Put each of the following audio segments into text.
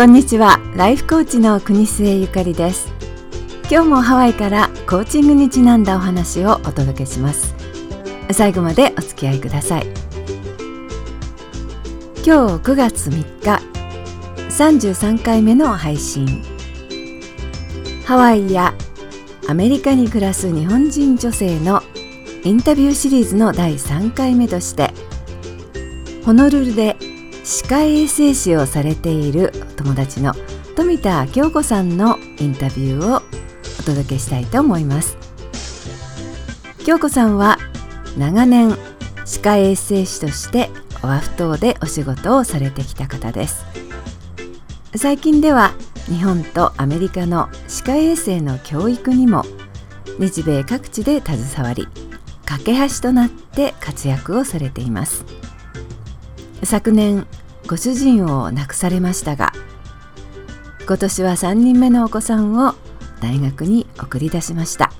こんにちは。ライフコーチの国末ゆかりです。今日もハワイからコーチングにちなんだお話をお届けします。最後までお付き合いください。今日9月3日。33回目の配信。ハワイやアメリカに暮らす日本人女性のインタビューシリーズの第3回目としてホノルルで歯科衛生士をされている友達の富田京子さんのインタビューをお届けしたいと思います。京子さんは長年歯科衛生士としてオアフ島でお仕事をされてきた方です。最近では日本とアメリカの歯科衛生の教育にも日米各地で携わり架け橋となって活躍をされています。昨年ご主人を亡くされましたが今年は3人目のお子さんを大学に送り出しました。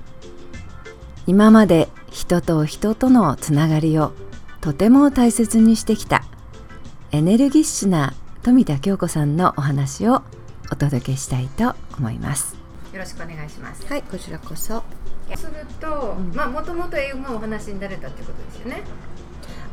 今まで人と人とのつながりをとても大切にしてきたエネルギッシュな富田京子さんのお話をお届けしたいと思います。よろしくお願いします。はいこちらこそ。すると、うん、まあもともと英語がお話になれたってことですよね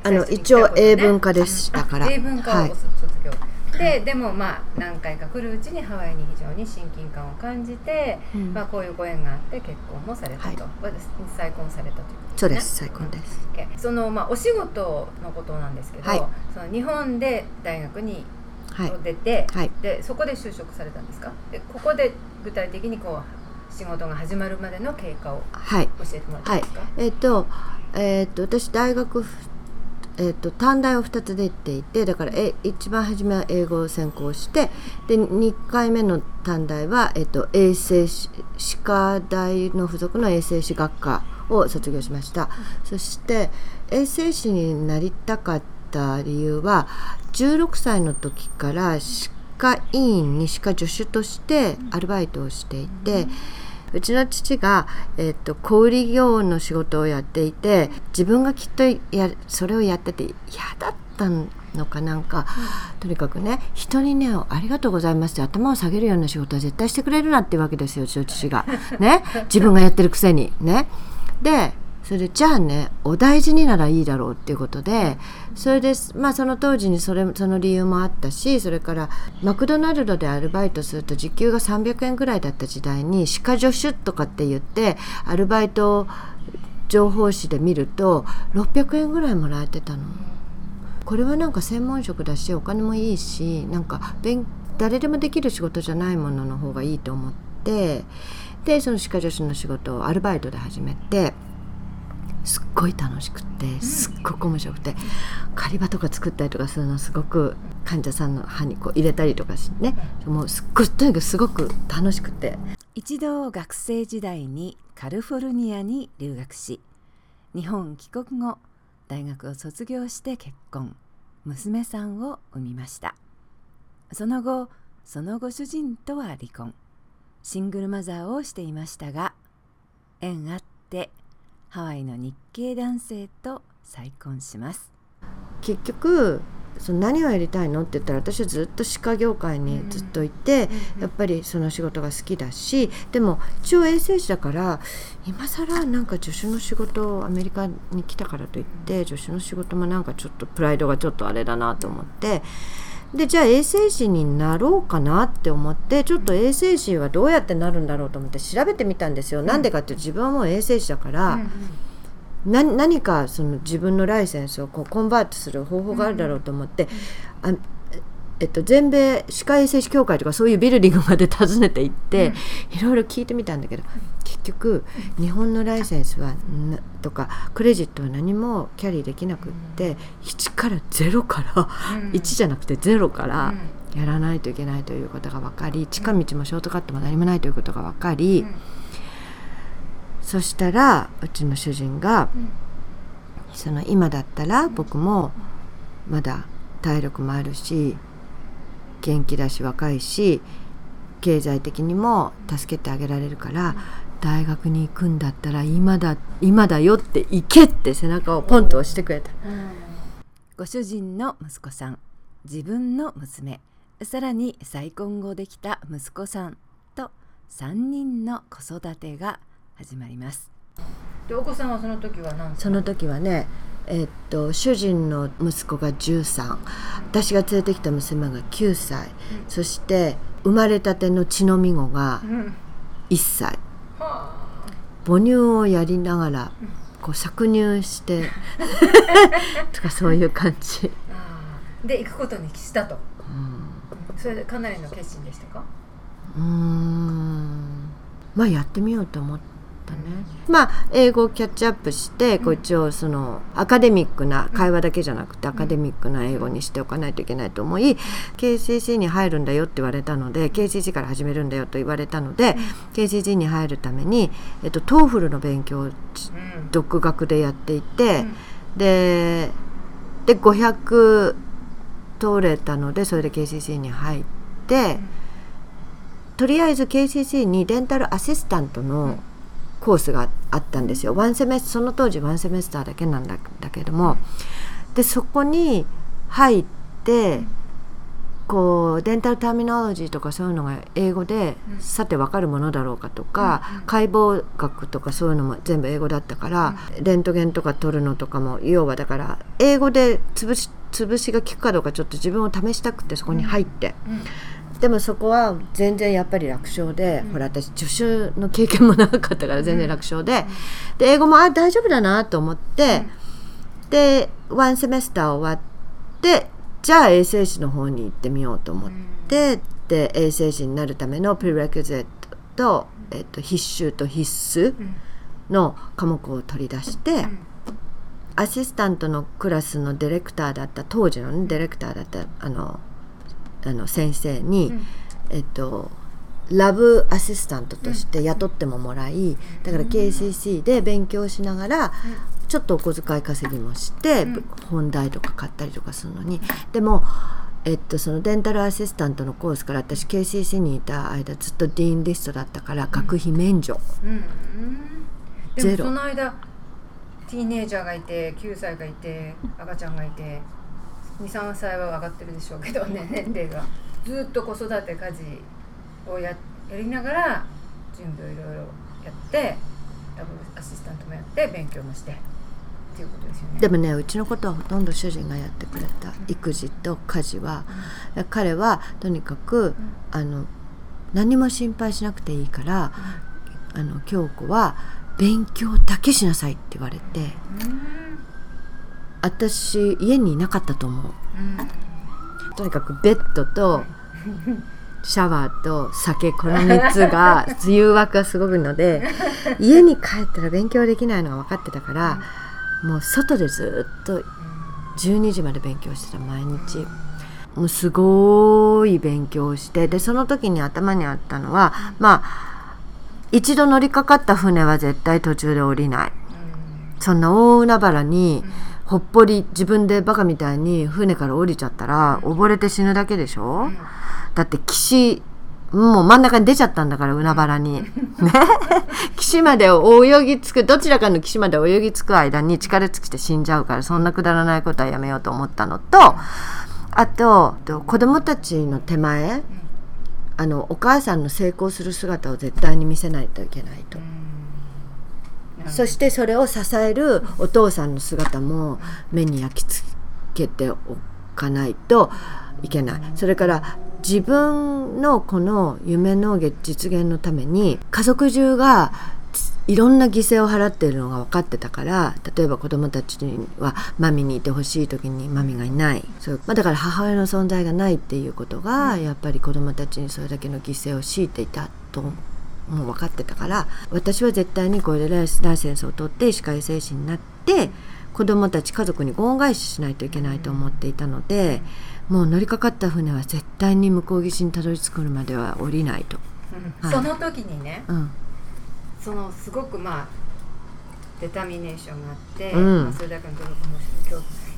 あの一応英文科でしたから。英文科を卒業、はい、ででもまあ何回か来るうちにハワイに非常に親近感を感じて、うん、まあこういうご縁があって結婚もされたと、はい、再婚されたというそうです再婚です。そのまあお仕事のことなんですけど、はい、その日本で大学に出て、はい、でそこで就職されたんですか？でここで具体的にこう仕事が始まるまでの経過を教えてもらっていいですか、はい、えっ、ー、とえーと、と私大学えーと、短大を2つ出ていてだからえ一番初めは英語を専攻してで2回目の短大は、えーと、衛生士歯科大の付属の衛生士学科を卒業しました、そして衛生士になりたかった理由は16歳の時から歯科医院に歯科助手としてアルバイトをしていて。うんうちの父が、えーと、小売業の仕事をやっていて自分がきっとやそれをやってて嫌だったのかなんか、とにかくね人にね「ありがとうございます」って頭を下げるような仕事は絶対してくれるなっていうわけですようちの父が。ね自分がやってるくせに。ねでそれじゃあねお大事にならいいだろうっていうことでそれでまあその当時にそれその理由もあったしそれからマクドナルドでアルバイトすると時給が300円ぐらいだった時代に歯科助手とかって言ってアルバイト情報誌で見ると600円ぐらいもらえてたの。これはなんか専門職だしお金もいいしなんか誰でもできる仕事じゃないものの方がいいと思ってでその歯科助手の仕事をアルバイトで始めて。すっごい楽しくてすっごく面白くて狩り場とか作ったりとかするのすごく患者さんの歯にこう入れたりとかしてねもうすっごいとにかくすごく楽しくて。一度学生時代にカリフォルニアに留学し日本帰国後大学を卒業して結婚。娘さんを産みました。その後そのご主人とは離婚。シングルマザーをしていましたが縁あってハワイの日系男性と再婚します。結局その何をやりたいの？って言ったら私はずっと歯科業界にずっといて、うん、やっぱりその仕事が好きだしでも一応衛生士だから今更なんか助手の仕事をアメリカに来たからといって助手の仕事もなんかちょっとプライドがちょっとあれだなと思ってでじゃあ衛生士になろうかなって思ってちょっと衛生士はどうやってなるんだろうと思って調べてみたんですよ。な、うん。でかって自分はもう衛生士だから、うんうん、何かその自分のライセンスをこうコンバートする方法があるだろうと思って、うんうん、あえっと、全米歯科衛生士協会とかそういうビルディングまで訪ねていって、いろいろ聞いてみたんだけど結局日本のライセンスはとかクレジットは何もキャリーできなくって、1から0から、1じゃなくて0からやらないといけないということが分かり近道もショートカットも何もないということが分かり、そしたらうちの主人が、その今だったら僕もまだ体力もあるし元気だし若いし経済的にも助けてあげられるから、大学に行くんだったら今だ今だよって行けって背中をポンと押してくれた、ご主人の息子さん自分の娘さらに再婚後できた息子さんと3人の子育てが始まります。でお子さんはその時は何その時はねえっと、主人の息子が13私が連れてきた娘が9歳、うん、そして生まれたての血のみ子が1歳、うん、母乳をやりながらこう搾乳して。とかそういう感じ。で行くことにしたと、うん、それでかなりの決心でしたか？うん。まあやってみようと思ってったね。まあ英語をキャッチアップしてこっちをそのアカデミックな会話だけじゃなくてアカデミックな英語にしておかないといけないと思い KCC に入るんだよって言われたので KCC から始めるんだよと言われたので KCC に入るために、えっと、 TOEFL の勉強を独学でやっていてでで500取れたのでそれで KCC に入って。とりあえず KCC に dental assistant のコースがあったんですよ。 one semes その当時 one semester だけなんだだけども。でそこに入ってこうデンタルターミナロジーとかそういうのが英語でさて分かるものだろうかとか解剖学とかそういうのも全部英語だったからレントゲンとか取るのとかも要はだから英語で潰し潰しが効くかどうかちょっと自分を試したくてそこに入って。でもそこは全然やっぱり楽勝で、うん、ほら私助手の経験も長かったから全然楽勝で、うん、で英語もあ大丈夫だなと思って、うん、でワンセメスター終わってじゃあ衛生士の方に行ってみようと思って、で衛生士になるためのプレレクゼットと、えっと、必修と必須の科目を取り出して。アシスタントのクラスのディレクターだった当時の、ね、ディレクターだったあのあの先生に、うん、えっとラブアシスタントとして雇ってももらいだから KCC で勉強しながらちょっとお小遣い稼ぎもして本題とか買ったりとかするのに。でもえっと、そのデンタルアシスタントのコースから私 KCC にいた間ずっとディーンリストだったから学費免除、うん。うん。ゼロ。その間ティーネイジャーがいて9歳がいて赤ちゃんがいて23歳は上がってるでしょうけどね 年齢が。ずっと子育て家事をややりながら準備をいろいろやってラブアシスタントもやって勉強もしてっていうことですよね。でもねうちのことはほとんど主人がやってくれた、育児と家事は、うん、彼はとにかく、うん、あの何も心配しなくていいから、あの京子は勉強だけしなさいって言われて。うん私家にいなかったと思う、うん、とにかくベッドとシャワーと酒この3つが 誘惑がすごくので家に帰ったら勉強できないのが分かってたから、もう外でずっと12時まで勉強してた毎日。もうすごい勉強してでその時に頭にあったのはまあ一度乗りかかった船は絶対途中で降りない、そんな大海原に、ほっぽり自分でバカみたいに船から降りちゃったら溺れて死ぬだけでしょ、うん、だって岸もう真ん中に出ちゃったんだから海原に。ね？岸まで泳ぎ着くどちらかの岸まで泳ぎ着く間に力尽きて死んじゃうからそんなくだらないことはやめようと思ったのとあと子供たちの手前あのお母さんの成功する姿を絶対に見せないといけないと。そしてそれを支えるお父さんの姿も目に焼き付けておかないといけない。それから自分のこの夢の実現のために家族中がいろんな犠牲を払っているのが分かってたから例えば子どもたちにはマミにいてほしい時にマミがいない。そう、まあ、だから母親の存在がないっていうことがやっぱり子どもたちにそれだけの犠牲を強いていたともう分かってたから私は絶対にこれでライセンスを取って歯科衛生士になって子どもたち家族にご恩返ししないといけないと思っていたのでもう乗りかかった船は絶対に向こう岸にたどり着くまでは降りないと、うん。はい、その時にね、うん、そのすごくまあデタミネーションがあって、うん、まあ、それだけの努力も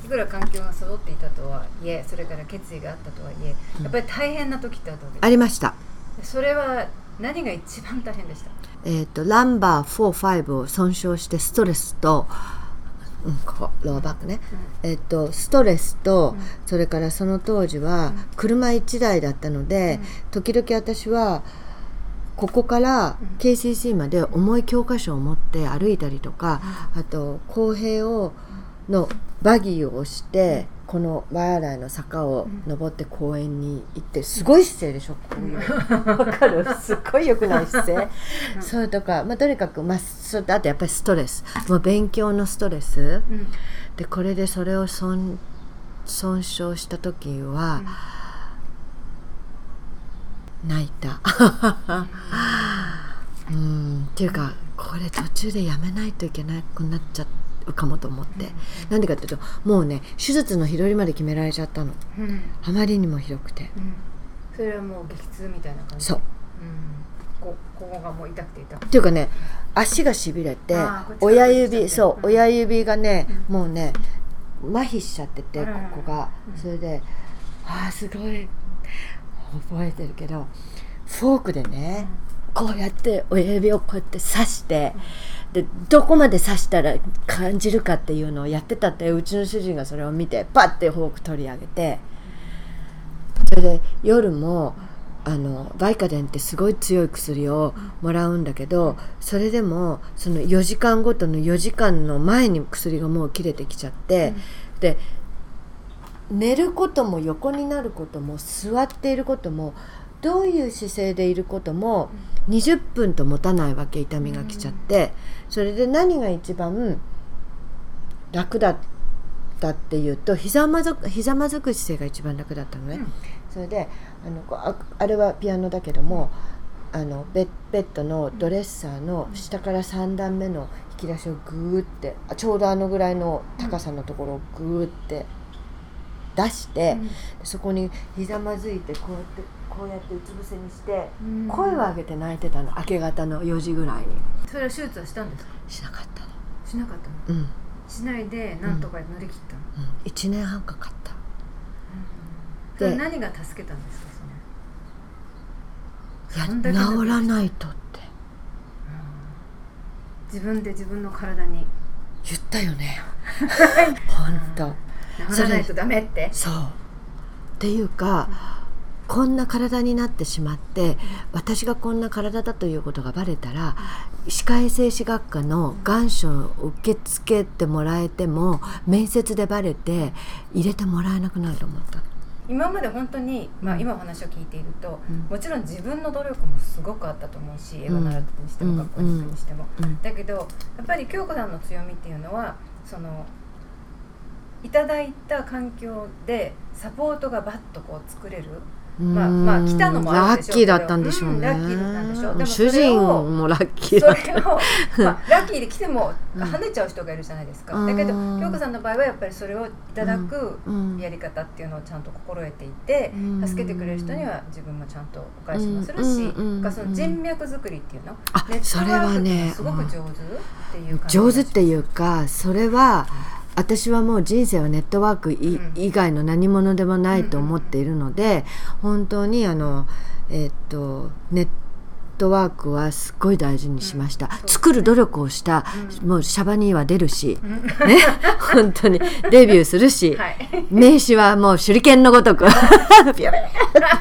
いくら環境が揃っていたとはいえそれから決意があったとはいえやっぱり大変な時ってあったわけですありました。それは何が一番大変でした？えーと、ランバー45を損傷してストレスとうん、ここローバックね、うん、えっとストレスと、うん、それからその当時は車1台だったので、時々私はここから KCC まで重い教科書を持って歩いたりとか、あと公平をのバギーを押して、この前洗いの坂を登って公園に行ってすごい姿勢でしょ？わかる？すっごい良くない姿勢、それとか、まあ、とにかく、まあ、そあとやっぱりストレス。もう勉強のストレス、うん、でこれでそれを損損傷した時は、うん、泣いた。うん。っていうかこれ途中でやめないといけなくなっちゃった。うかもと思って、な、んでかっていうともうね手術の日取りまで決められちゃったの、うん、あまりにも広くて、うん、それはもう激痛みたいな感じ？そう、うん、こここがもう痛くて痛くて。っていうかね足がしびれて親指そう、親指がね、もうね麻痺しちゃっててここが、それでああすごい。覚えてるけどフォークでね、こうやって親指をこうやって刺して、でどこまで刺したら感じるかっていうのをやってたってうちの主人がそれを見てパッてフォーク取り上げてそれで夜もあのバイカデンってすごい強い薬をもらうんだけどそれでもその4時間ごとの4時間の前に薬がもう切れてきちゃって、で寝ることも横になることも座っていることもどういう姿勢でいることも20分と持たないわけ痛みが来ちゃって、それで何が一番楽だったっていうとひざまずひざまずく姿勢が一番楽だったのね、うん、それであのああれはピアノだけども、あのベベッドのドレッサーの下から3段目の引き出しをグーってちょうどあのぐらいの高さのところをグーって出して、うん、そこにひざまずいてこうやってこうやってうつ伏せにして声を上げて泣いてたの明け方の4時ぐらいに。それは手術はしたんですか？しなかったの。しなかったの、うん、しないでなんとか乗り切ったの、うん、1年半かかった、何が助けたんですか？それいや治らないとって、自分で自分の体に。言ったよね。本当治らないとダメって。そう。っていうか、こんな体になってしまって私がこんな体だということがバレたら歯科衛生士学科の願書を受け付けてもらえても面接でバレて入れてもらえなくなると思った今まで本当に、まあ、今お話を聞いていると、うん、もちろん自分の努力もすごくあったと思うし英語習ってにしても、学校に行くにしても、だけどやっぱり京子さんの強みっていうのはそのいただいた環境でサポートがバッとこう作れる。まあまあ来たのもラッキーだったんでしょうね、ラッキーだったんでしょう。でも主人もラッキーだそれを、まあ、ラッキーで来ても跳ねちゃう人がいるじゃないですか、だけど京子さんの場合はやっぱりそれをいただくやり方っていうのをちゃんと心得ていて、助けてくれる人には自分もちゃんとお返しもするし、がその人脈作りっていうの？あそれはねすごく上手っていう感じ上手っていうかそれは、私はもう人生はネットワーク以外の何者でもないと思っているので、本当にあの、えー、っとネットワークはすっごい大事にしました、うん、作る努力をした、うん、もうシャバニーは出るし、うん、ね？本当に。デビューするし、はい、名刺はもう手裏剣のごとく。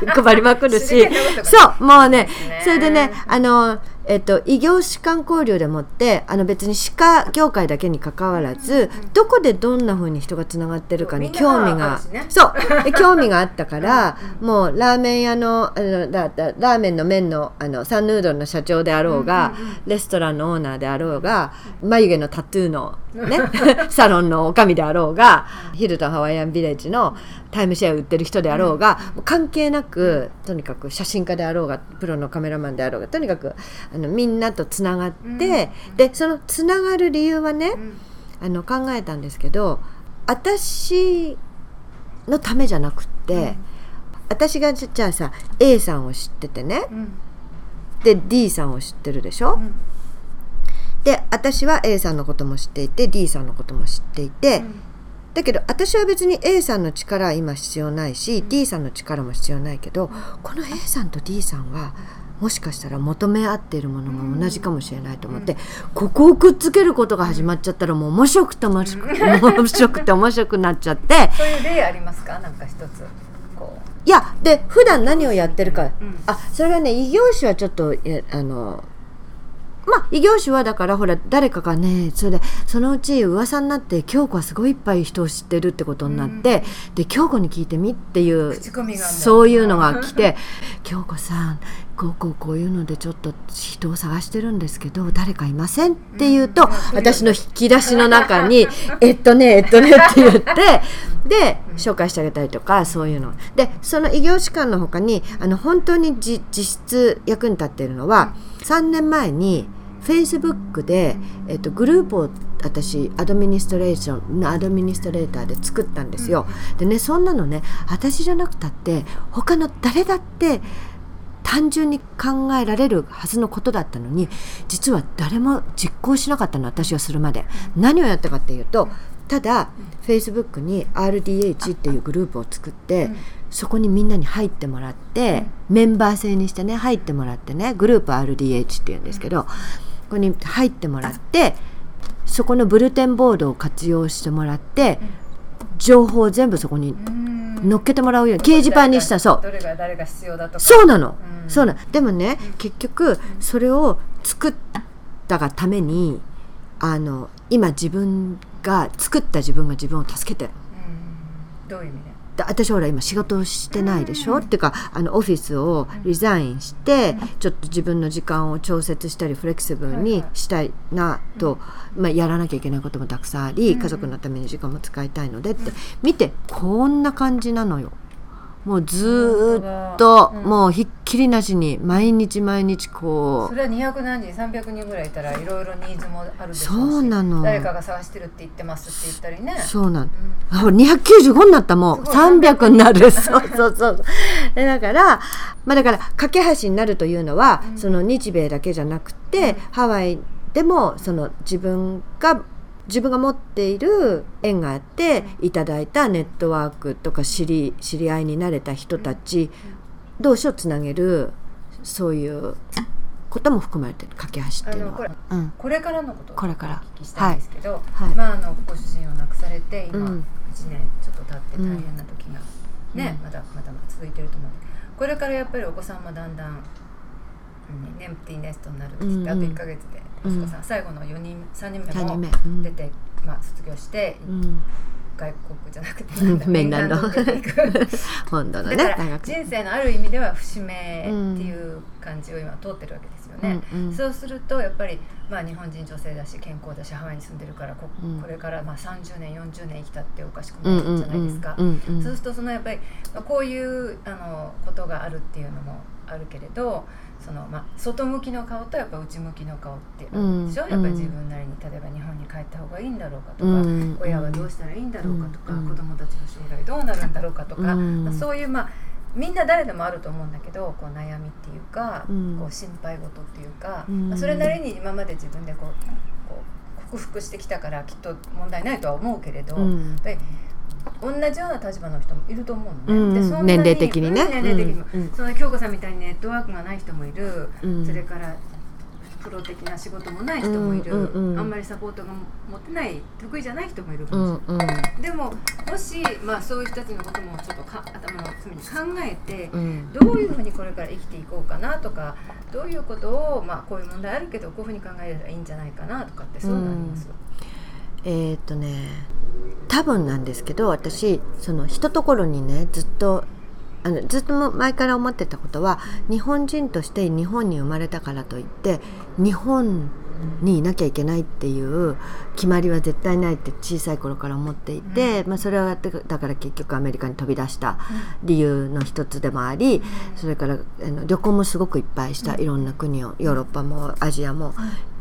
配りまくるし。そうもうね。それでねあのえっと、異業種間交流でもってあの別に歯科業界だけにかかわらず、どこでどんなふうに人がつながってるかに興味が、ね、そう。興味があったからもうラーメン屋のあのだだラーメンの麺のあのサンヌードルの社長であろうが、レストランのオーナーであろうが眉毛のタトゥーの、ね、サロンの女将であろうがヒルトハワイアンビレッジのタイムシェア売ってる人であろうが、うん、関係なくとにかく写真家であろうがプロのカメラマンであろうがとにかくあのみんなとつながって、うん、でそのつながる理由はね、うん、あの考えたんですけど私のためじゃなくって、私がじゃあさ A さんを知っててね、で D さんを知ってるでしょ、で私は A さんのことも知っていて D さんのことも知っていて、だけど私は別に A さんの力は今必要ないし、うん、D さんの力も必要ないけどこの A さんと D さんはもしかしたら求め合っているものが同じかもしれないと思って、ここをくっつけることが始まっちゃったらもう面白くて面白くて面白くて面白くなっちゃって。そういう例ありますか？なんか一ついやで普段何をやってるか、うん、あそれはね異業種はちょっとあのまあ異業種はだからほら誰かがねそれでそのうち噂になって京子はすごいいっぱい人を知ってるってことになって、うん、で京子に聞いてみっていうそういうのが来て「京子さんこうこうこういうのでちょっと人を探してるんですけど誰かいません?」って言うと、うん、私の引き出しの中に「えっとねえっとね」って言ってで紹介してあげたりとかそういうの。でその異業種間のほかにあの本当に実質役に立っているのは3年前にフェイスブックで、えっと、グループを私 administration administrator で作ったんですよ。でねそんなのね私じゃなくたって他の誰だって単純に考えられるはずのことだったのに実は誰も実行しなかったの私がするまで。何をやったかっていうとただフェイスブックに RDH っていうグループを作って、そこにみんなに入ってもらって、メンバー制にしてね入ってもらってねグループ RDH っていうんですけど、ここに入ってもらってそこのブルテンボードを活用してもらって情報を全部そこに乗っけてもらうように掲示板にしたそう。どれが誰が必要だとか。そうなの、そうなでもね、結局それを作ったがためにあの今自分が作った自分が自分を助けてる。どういう意味で？私ほら今仕事をしてないでしょ、うん、っていうかあのオフィスをリザインして、うん、ちょっと自分の時間を調節したりフレキシブルにしたいなと、まあ、やらなきゃいけないこともたくさんあり、家族のために時間も使いたいのでって。見てこんな感じなのよ。もうずっと、もうひっきりなしに毎日毎日こう。それは200何人？300人ぐらいいたらいろいろニーズもあるでしょそうなの。誰かが探してるって言ってますって言ったりね。そうなの、うん、295になったもう300になる。そうそうそう。だからまあだから架け橋になるというのは、うん、その日米だけじゃなくて、うん、ハワイでもその自分が自分が持っている縁があっていただいたネットワークとか知り知り合いになれた人たち同士をつなげるそういうことも含まれてる架け橋っていうのは。これうん、これからのことをお聞きしたいんですけど、はい、まあ、あのご主人を亡くされて今1年ちょっと経って大変な時がね、うん、まだまだ続いてると思うこれからやっぱりお子さんもだんだん、うん、ネンプティーネストになるって言って、あと1か月で息子さん、最後の4人3人目も出て、まあ、卒業して、外国じゃなくて面談の。本土のね人生のある意味では節目っていう感じを今通ってるわけですよね、うんうん、そうするとやっぱり、まあ、日本人女性だし健康だしハワイに住んでるからこ,、これからまあ30年40年生きたっておかしくないじゃないですか、そうするとそのやっぱりこういうあのことがあるっていうのもあるけれどその、まあ、外向きの顔とやっぱ内向きの顔っていうのでしょ、うん、やっぱり自分なりに例えば日本に帰った方がいいんだろうかとか、うん、親はどうしたらいいんだろうかとか、うん、子どもたちの将来どうなるんだろうかとか、まあ、そういうまあみんな誰でもあると思うんだけどこう悩みっていうか、こう心配事っていうか、まあ、それなりに今まで自分でこうこう克服してきたからきっと問題ないとは思うけれど、やっぱり同じような立場の人もいると思うのね、うん、年齢的にね。年齢的にも、うん、その京子さんみたいにネットワークがない人もいる、うん、それからプロ的な仕事もない人もいる、うんうん、あんまりサポートが持ってない得意じゃない人もいるかもしれない、うんうん、でももし、まあ、そういう人たちのこともちょっとか頭の隅に考えて、どういうふうにこれから生きていこうかなとかどういうことを、まあ、こういう問題あるけどこういうふうに考えればいいんじゃないかなとかってそういうのあります、えっ、とね多分なんですけど私そのひとところにねずっとあのずっと前から思ってたことは日本人として日本に生まれたからといって日本にいなきゃいけないっていう決まりは絶対ないって小さい頃から思っていて、まあ、それはだから結局アメリカに飛び出した理由の一つでもありそれからあの旅行もすごくいっぱいした。いろんな国をヨーロッパもアジアも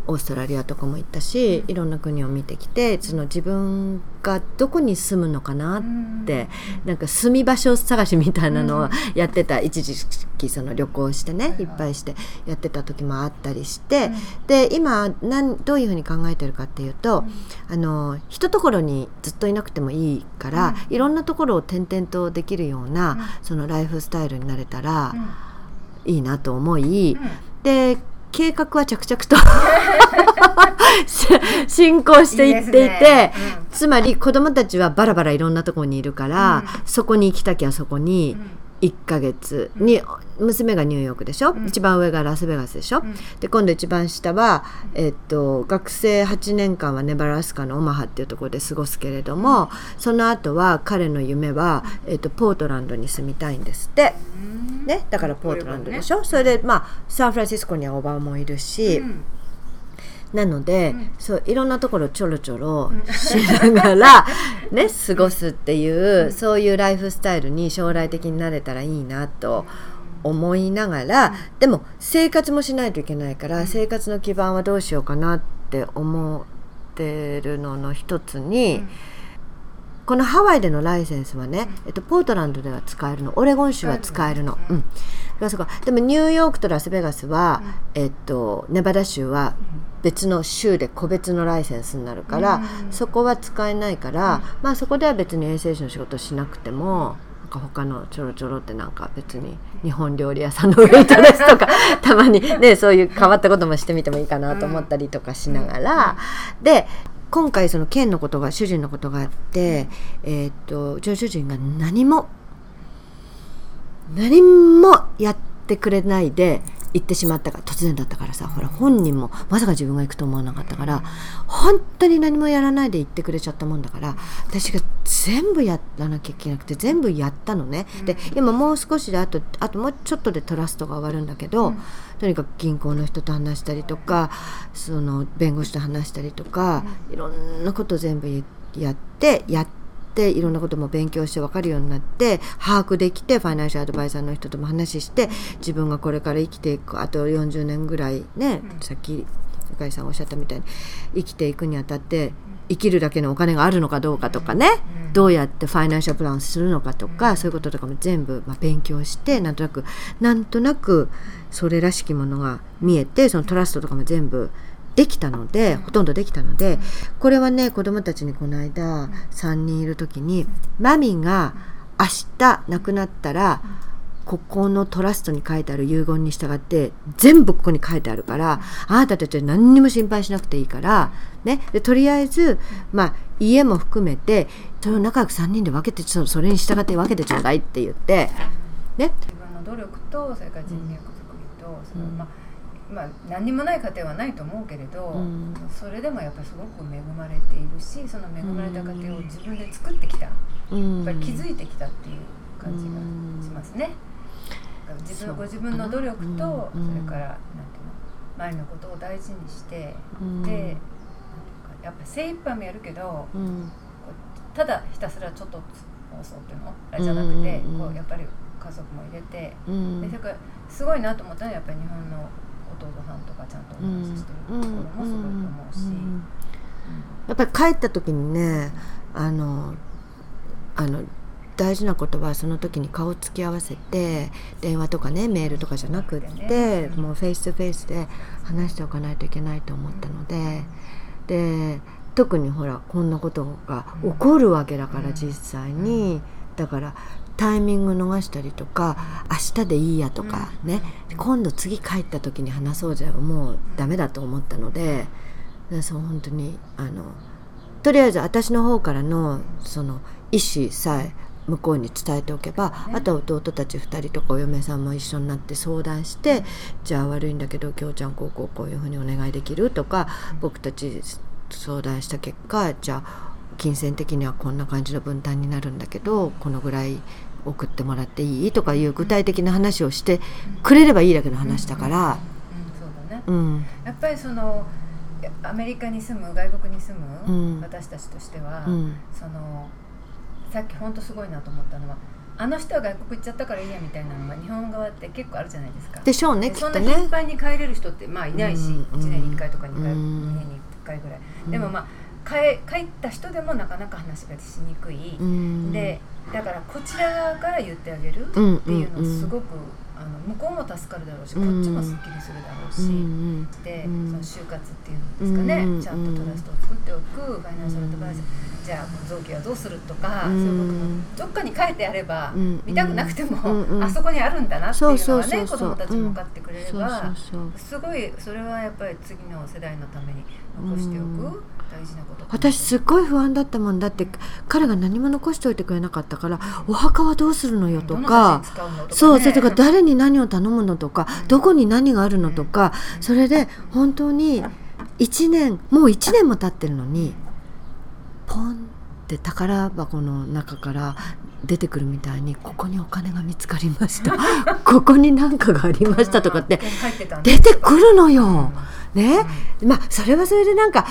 オーストラリアとかも行ったしいろんな国を見てきてその自分がどこに住むのかなってなんか住み場所探しみたいなのをやってた。一時期その旅行してねいっぱいしてやってた時もあったりしてで今なんどういうふうに考えてるかっていうとあの一ところにずっといなくてもいいからいろんなところを転々とできるようなそのライフスタイルになれたら。いいなと思い、うん、で計画は着々と 進行していっていて、ね。うん、つまり子どもたちはバラバラいろんなところにいるから、うん、そこに行きたきゃそこに1ヶ月に娘がニューヨークでしょ、うん、一番上がラスベガスでしょ、うん、で今度一番下は、えっと、学生8年間はネバラスカのオマハっていうところで過ごすけれどもその後は彼の夢は、えっと、ポートランドに住みたいんですって、ね、だからポートランドでしょ、それでまあサンフランシスコにはおばもいるし、なので、うん、そういろんなところちょろちょろしながら、ね、過ごすっていう、うん、そういうライフスタイルに将来的になれたらいいなと思いながら、でも生活もしないといけないから生活の基盤はどうしようかなって思ってるのの一つに。このハワイでのライセンスはね、えっと、ポートランドでは使えるのオレゴン州は使えるの、うん、でもニューヨークとラスベガスは、えっと、ネバダ州は別の州で個別のライセンスになるから、そこは使えないから、まあそこでは別に衛生士の仕事しなくてもなんか他のちょろちょろってなんか別に日本料理屋さんのウェイトレスとか たまにねそういう変わったこともしてみてもいいかなと思ったりとかしながら、で今回その県のことが主人のことがあって、えー、っとうちの主人が何も何もやってくれないで行ってしまったから突然だったからさほら本人もまさか自分が行くと思わなかったから本当に何もやらないで行ってくれちゃったもんだから私が全部やらなきゃいけなくて全部やったのね、で今もう少しであとあともうちょっとでトラストが終わるんだけど、とにかく銀行の人と話したりとかその弁護士と話したりとか、いろんなこと全部やってやってていろんなことも勉強して分かるようになって把握できてファイナンシャルアドバイザーの人とも話して自分がこれから生きていくあと40年ぐらいね、うん、さっき向井さんおっしゃったみたいに生きていくにあたって生きるだけのお金があるのかどうかとかね、うん、どうやってファイナンシャルプランするのかとか、うん、そういうこととかも全部、まあ、勉強してなんとなくなんとなくそれらしきものが見えてそのトラストとかも全部できたので、ほとんどできたので、これはね子供たちにこの間3人いる時にマミが明日亡くなったら、ここのトラストに書いてある遺言に従って全部ここに書いてあるからあなたたちは何にも心配しなくていいから、ね、でとりあえず、まあ、家も含めてそれを仲良く3人で分けてそそれに従って分けてちょうだいって言って、ね、自分の努力とそれから人脈作りと、そのまあまあ、何にもない家庭はないと思うけれど、うん、それでもやっぱりすごく恵まれているしその恵まれた家庭を自分で作ってきた、うん、やっぱり気づいてきたっていう感じがしますね。自分ご自分の努力と、それからなんていうの前のことを大事にして、でやっぱ精一杯もやるけど、ただひたすらちょっと放送っていうの？あれじゃなくて、こうやっぱり家族も入れて、でそれからすごいなと思ったのはやっぱり日本の弟さんとかちゃんとお話ししてるところもすごいと思うし、やっぱり帰った時にねあのあの大事なことはその時に顔つき合わせて電話とかねメールとかじゃなくって、もうフェイス2フェイスで話しておかないといけないと思ったので、で特にほらこんなことが起こるわけだから実際に、だからタイミング逃したりとか明日でいいやとかね、今度次帰った時に話そうじゃもうダメだと思ったのでそう本当にあのとりあえず私の方からのその意思さえ向こうに伝えておけば、あとは弟たち2人とかお嫁さんも一緒になって相談して、じゃあ悪いんだけど京ちゃんこうこうこういうふうにお願いできるとか僕たち相談した結果じゃあ金銭的にはこんな感じの分担になるんだけどこのぐらい送ってもらっていい？とかいう具体的な話をしてくれればいいだけの話だから。やっぱりそのアメリカに住む外国に住む私たちとしては、うん、そのさっき本当すごいなと思ったのはあの人は外国行っちゃったからいいやみたいなのが日本側って結構あるじゃないですか。でしょうねそんな頻繁に帰れる人ってまあいないし、うん、1年に1回とか2回、うん、2年に1回ぐらい。でもまあ帰帰った人でもなかなか話がしにくい。でだからこちら側から言ってあげるっていうのをすごく、あの向こうも助かるだろうし、こっちもすっきりするだろうし、で、その就活っていうんですかね、ちゃんとトラストを作っておくファイナンシャルアドバイザーじゃあこの臓器はどうするとか、そういうこともどっかに書いてあれば、見たくなくても、あそこにあるんだなっていうのがね子供たちも分かってくれればすごいそれはやっぱり次の世代のために残しておく。大事なこと私すっごい不安だったもん。だって彼が何も残しておいてくれなかったからお墓はどうするのよとか、そうそれとか誰に何を頼むのとか、どこに何があるのとか、それで本当に1年もう1年も経ってるのにポンって宝箱の中から出てくるみたいにここにお金が見つかりました。ここに何かがありましたとかって出てくるのよ。ね、まあそれはそれでなんか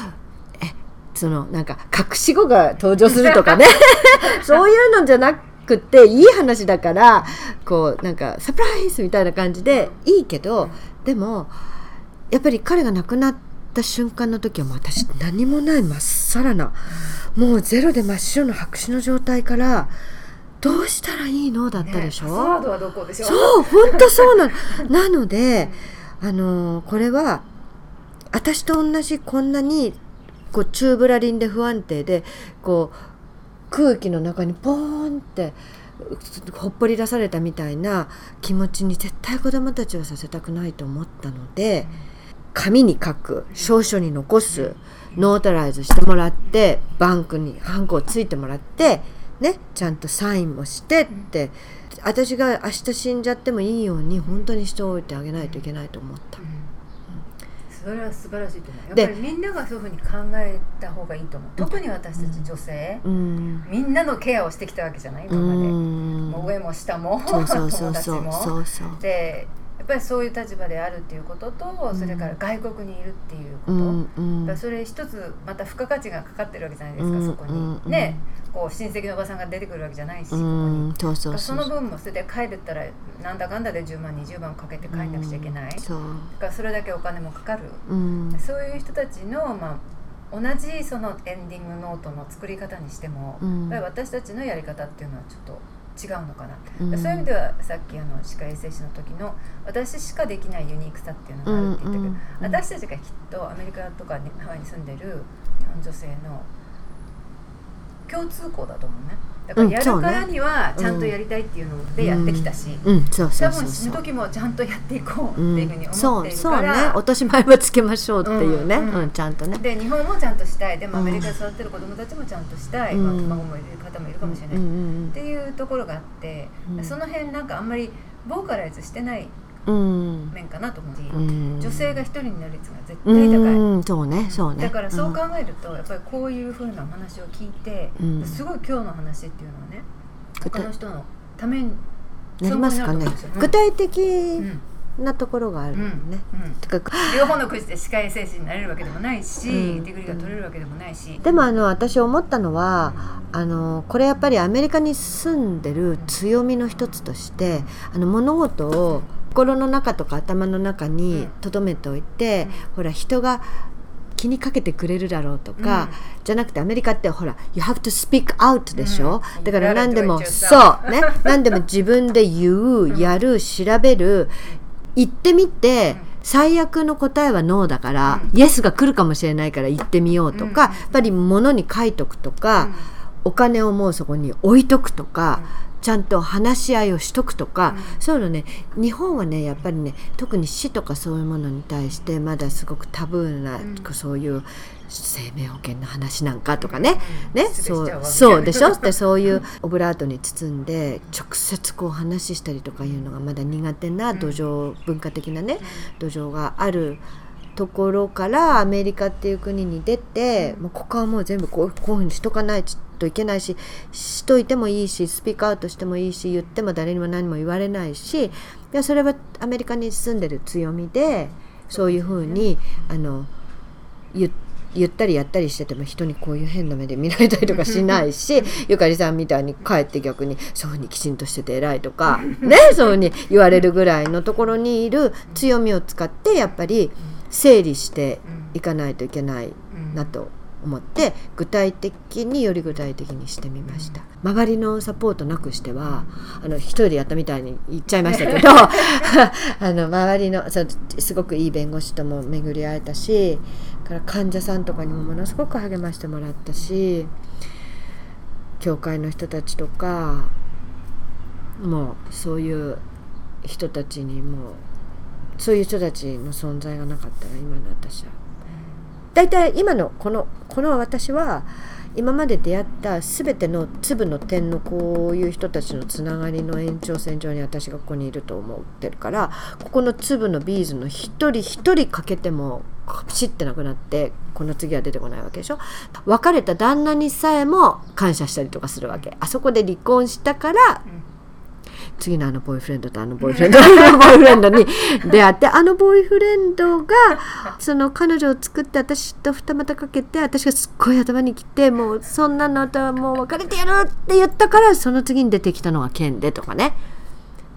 そのなんか隠し子が登場するとかね。そういうのじゃなくていい話だからこうなんかサプライズみたいな感じでいいけどでもやっぱり彼が亡くなった瞬間の時はもう私何もないまっさらなもうゼロで真っ白の白紙の状態からどうしたらいいの？だったでしょ、ね、そう本当そうなの。なのであのこれは私と同じこんなにこうチューブラリンで不安定でこう空気の中にポーンってほっぽり出されたみたいな気持ちに絶対子どもたちはさせたくないと思ったので紙に書く証書に残すノータライズしてもらってバンクにハンコをついてもらってねちゃんとサインもしてって私が明日死んじゃってもいいように本当にしておいてあげないといけないと思った。それは素晴らしいと思う。やっぱりみんながそういうふうに考えた方がいいと思う。特に私たち女性、うん、みんなのケアをしてきたわけじゃない今まで、うん、もう上も下も 友達も。でやっぱりそういう立場であるっていうことと、それから外国にいるっていうこと、うん、それ一つまた付加価値がかかってるわけじゃないですか、そこに、ね。こう親戚のおばさんが出てくるわけじゃないし、ここに。そうそうその分もそれで帰れたらなんだかんだで10万20万かけて帰んなくちゃいけない、そう。だそれだけお金もかかる、そういう人たちの、まあ、同じそのエンディングノートの作り方にしても、私たちのやり方っていうのはちょっと違うのかな、うん、そういう意味ではさっきあの歯科衛生士の時の私しかできないユニークさっていうのがあるって言ったけど、うんうん、私たちがきっとアメリカとかハワイに住んでる日本女性の共通項だと思うねだからやるからにはちゃんとやりたいっていうのでやってきたし、多分死ぬ時もちゃんとやっていこうっていうふうに思っているから、ね、落とし前はつけましょうっていうね、うんちゃんとね。で日本もちゃんとしたい。でもアメリカで育ってる子どもたちもちゃんとしたい、まあ、卵もいる方もいるかもしれない、っていうところがあって、その辺なんかあんまりボーカライズしてない面かなと思うし、うん、女性が一人になる率が絶対高い、うん、そうね。そうね。だからそう考えると、やっぱりこういうふうなお話を聞いて、すごい今日の話っていうのはね他の人のためになりますかね。具体的なところがあるね、両方のくじで歯科衛生士になれるわけでもないし、 degree が取れるわけでもないし。でもあの私思ったのは、あのこれやっぱりアメリカに住んでる強みの一つとしてあの物事を心の中とか頭の中に留めておいて、うん、ほら人が気にかけてくれるだろうとか、うん、じゃなくてアメリカってほら「You have to speak out」でしょ、うん、だから何でもそうね。何でも自分で言うやる調べる言ってみて、最悪の答えはノーだから、イエスが来るかもしれないから言ってみようとか、やっぱり物に書いとくとか、お金をもうそこに置いとくとか、ちゃんと話し合いをしとくとか、うん、そういうのね日本はねやっぱりね特に死とかそういうものに対してまだすごくタブーな、うん、そういう生命保険の話なんかとかね、うん、ねそうそうでしょ？で そういうオブラートに包んで直接こう話したりとかいうのがまだ苦手な土壌、文化的なね土壌がある。ところからアメリカっていう国に出て、もうここはもう全部こうこういうふうにしとかないといけないししといてもいいしスピークアウトしてもいいし言っても誰にも何も言われないしいやそれはアメリカに住んでる強みでそういうふうにあの言言ったりやったりしてても人にこういう変な目で見られたりとかしないし ゆかりさんみたいに帰って逆にそういうふうにきちんとしてて偉いとか ねそういうふうに言われるぐらいのところにいる強みを使ってやっぱり整理していかないといけないなと思って具体的により具体的にしてみました。周りのサポートなくしてはあの一人でやったみたいに言っちゃいましたけど あの周りのすごくいい弁護士とも巡り会えたしから患者さんとかにもものすごく励ましてもらったし教会の人たちとかもうそういう人たちにもそういう人たちの存在がなかったら今の私は大体今のこのこの私は今まで出会った全ての粒の点のこういう人たちのつながりの延長線上に私がここにいると思ってるからここの粒のビーズの一人一人かけてもピシッてなくなってこの次は出てこないわけでしょ？別れた旦那にさえも感謝したりとかするわけ。あそこで離婚したから、次のあのボーイフレンドとあのボーイフレンド、あ のボーイフレンドに出会ってあのボーイフレンドが その彼女を作って私と二股かけて私がすっごい頭にきてもうそんなのとはもう別れてやるって言ったからその次に出てきたのがケンでとかね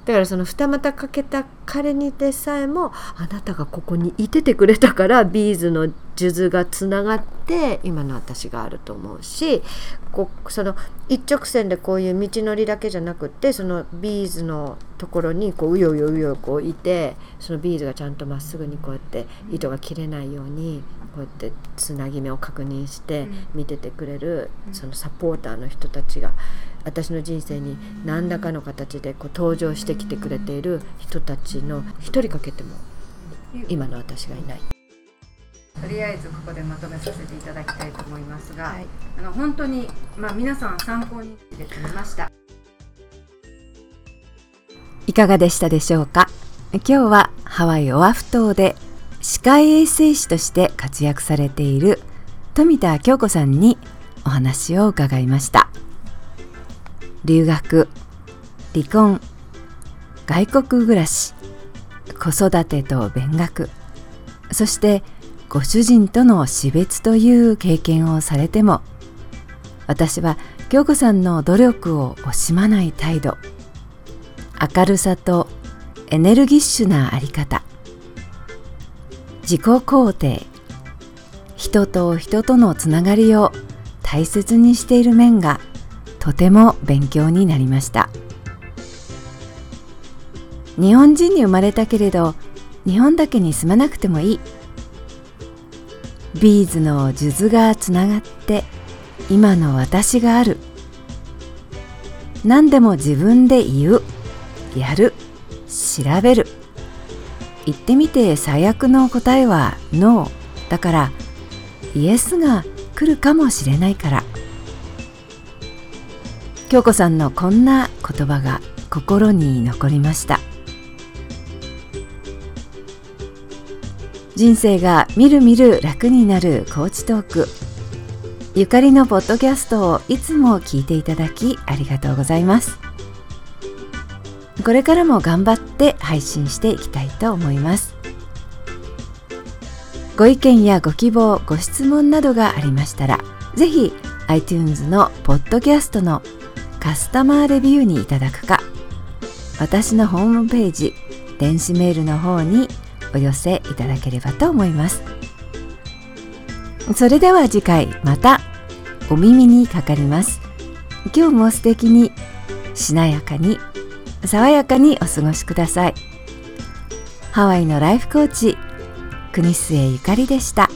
だからその二股かけた彼にでさえもあなたがここにいててくれたからビーズの数珠がつながって今の私があると思うしこその一直線でこういう道のりだけじゃなくってそのビーズのところにこううようようよこういてそのビーズがちゃんとまっすぐにこうやって糸が切れないようにこうやってつなぎ目を確認して見ててくれるそのサポーターの人たちが私の人生に何らかの形でこう登場してきてくれている人たちの一人かけても今の私がいない。とりあえずここでまとめさせていただきたいと思いますが、はい、あの本当に、まあ、皆さん参考に入れてみました。いかがでしたでしょうか？今日はハワイオアフ島で歯科衛生士として活躍されている富田京子さんにお話を伺いました留学離婚外国暮らし子育てと勉学そしてご主人との死別という経験をされても私は京子さんの努力を惜しまない態度明るさとエネルギッシュなあり方自己肯定人と人とのつながりを大切にしている面がとても勉強になりました。日本人に生まれたけれど日本だけに住まなくてもいい。ビーズの数珠がつながって今の私がある。何でも自分で言う。やる。調べる。言ってみて最悪の答えはノー。だからイエスが来るかもしれないから。京子さんのこんな言葉が心に残りました。人生がみるみる楽になるコーチトーク。ゆかりのポッドキャストをいつも聞いていただきありがとうございます。これからも頑張って配信していきたいと思います。ご意見やご希望ご質問などがありましたらぜひ iTunes のポッドキャストのカスタマーレビューにいただくか。私のホームページ電子メールの方にお寄せいただければと思います。それでは次回またお耳にかかります。今日も素敵にしなやかに爽やかにお過ごしください。ハワイのライフコーチ国末ゆかりでした。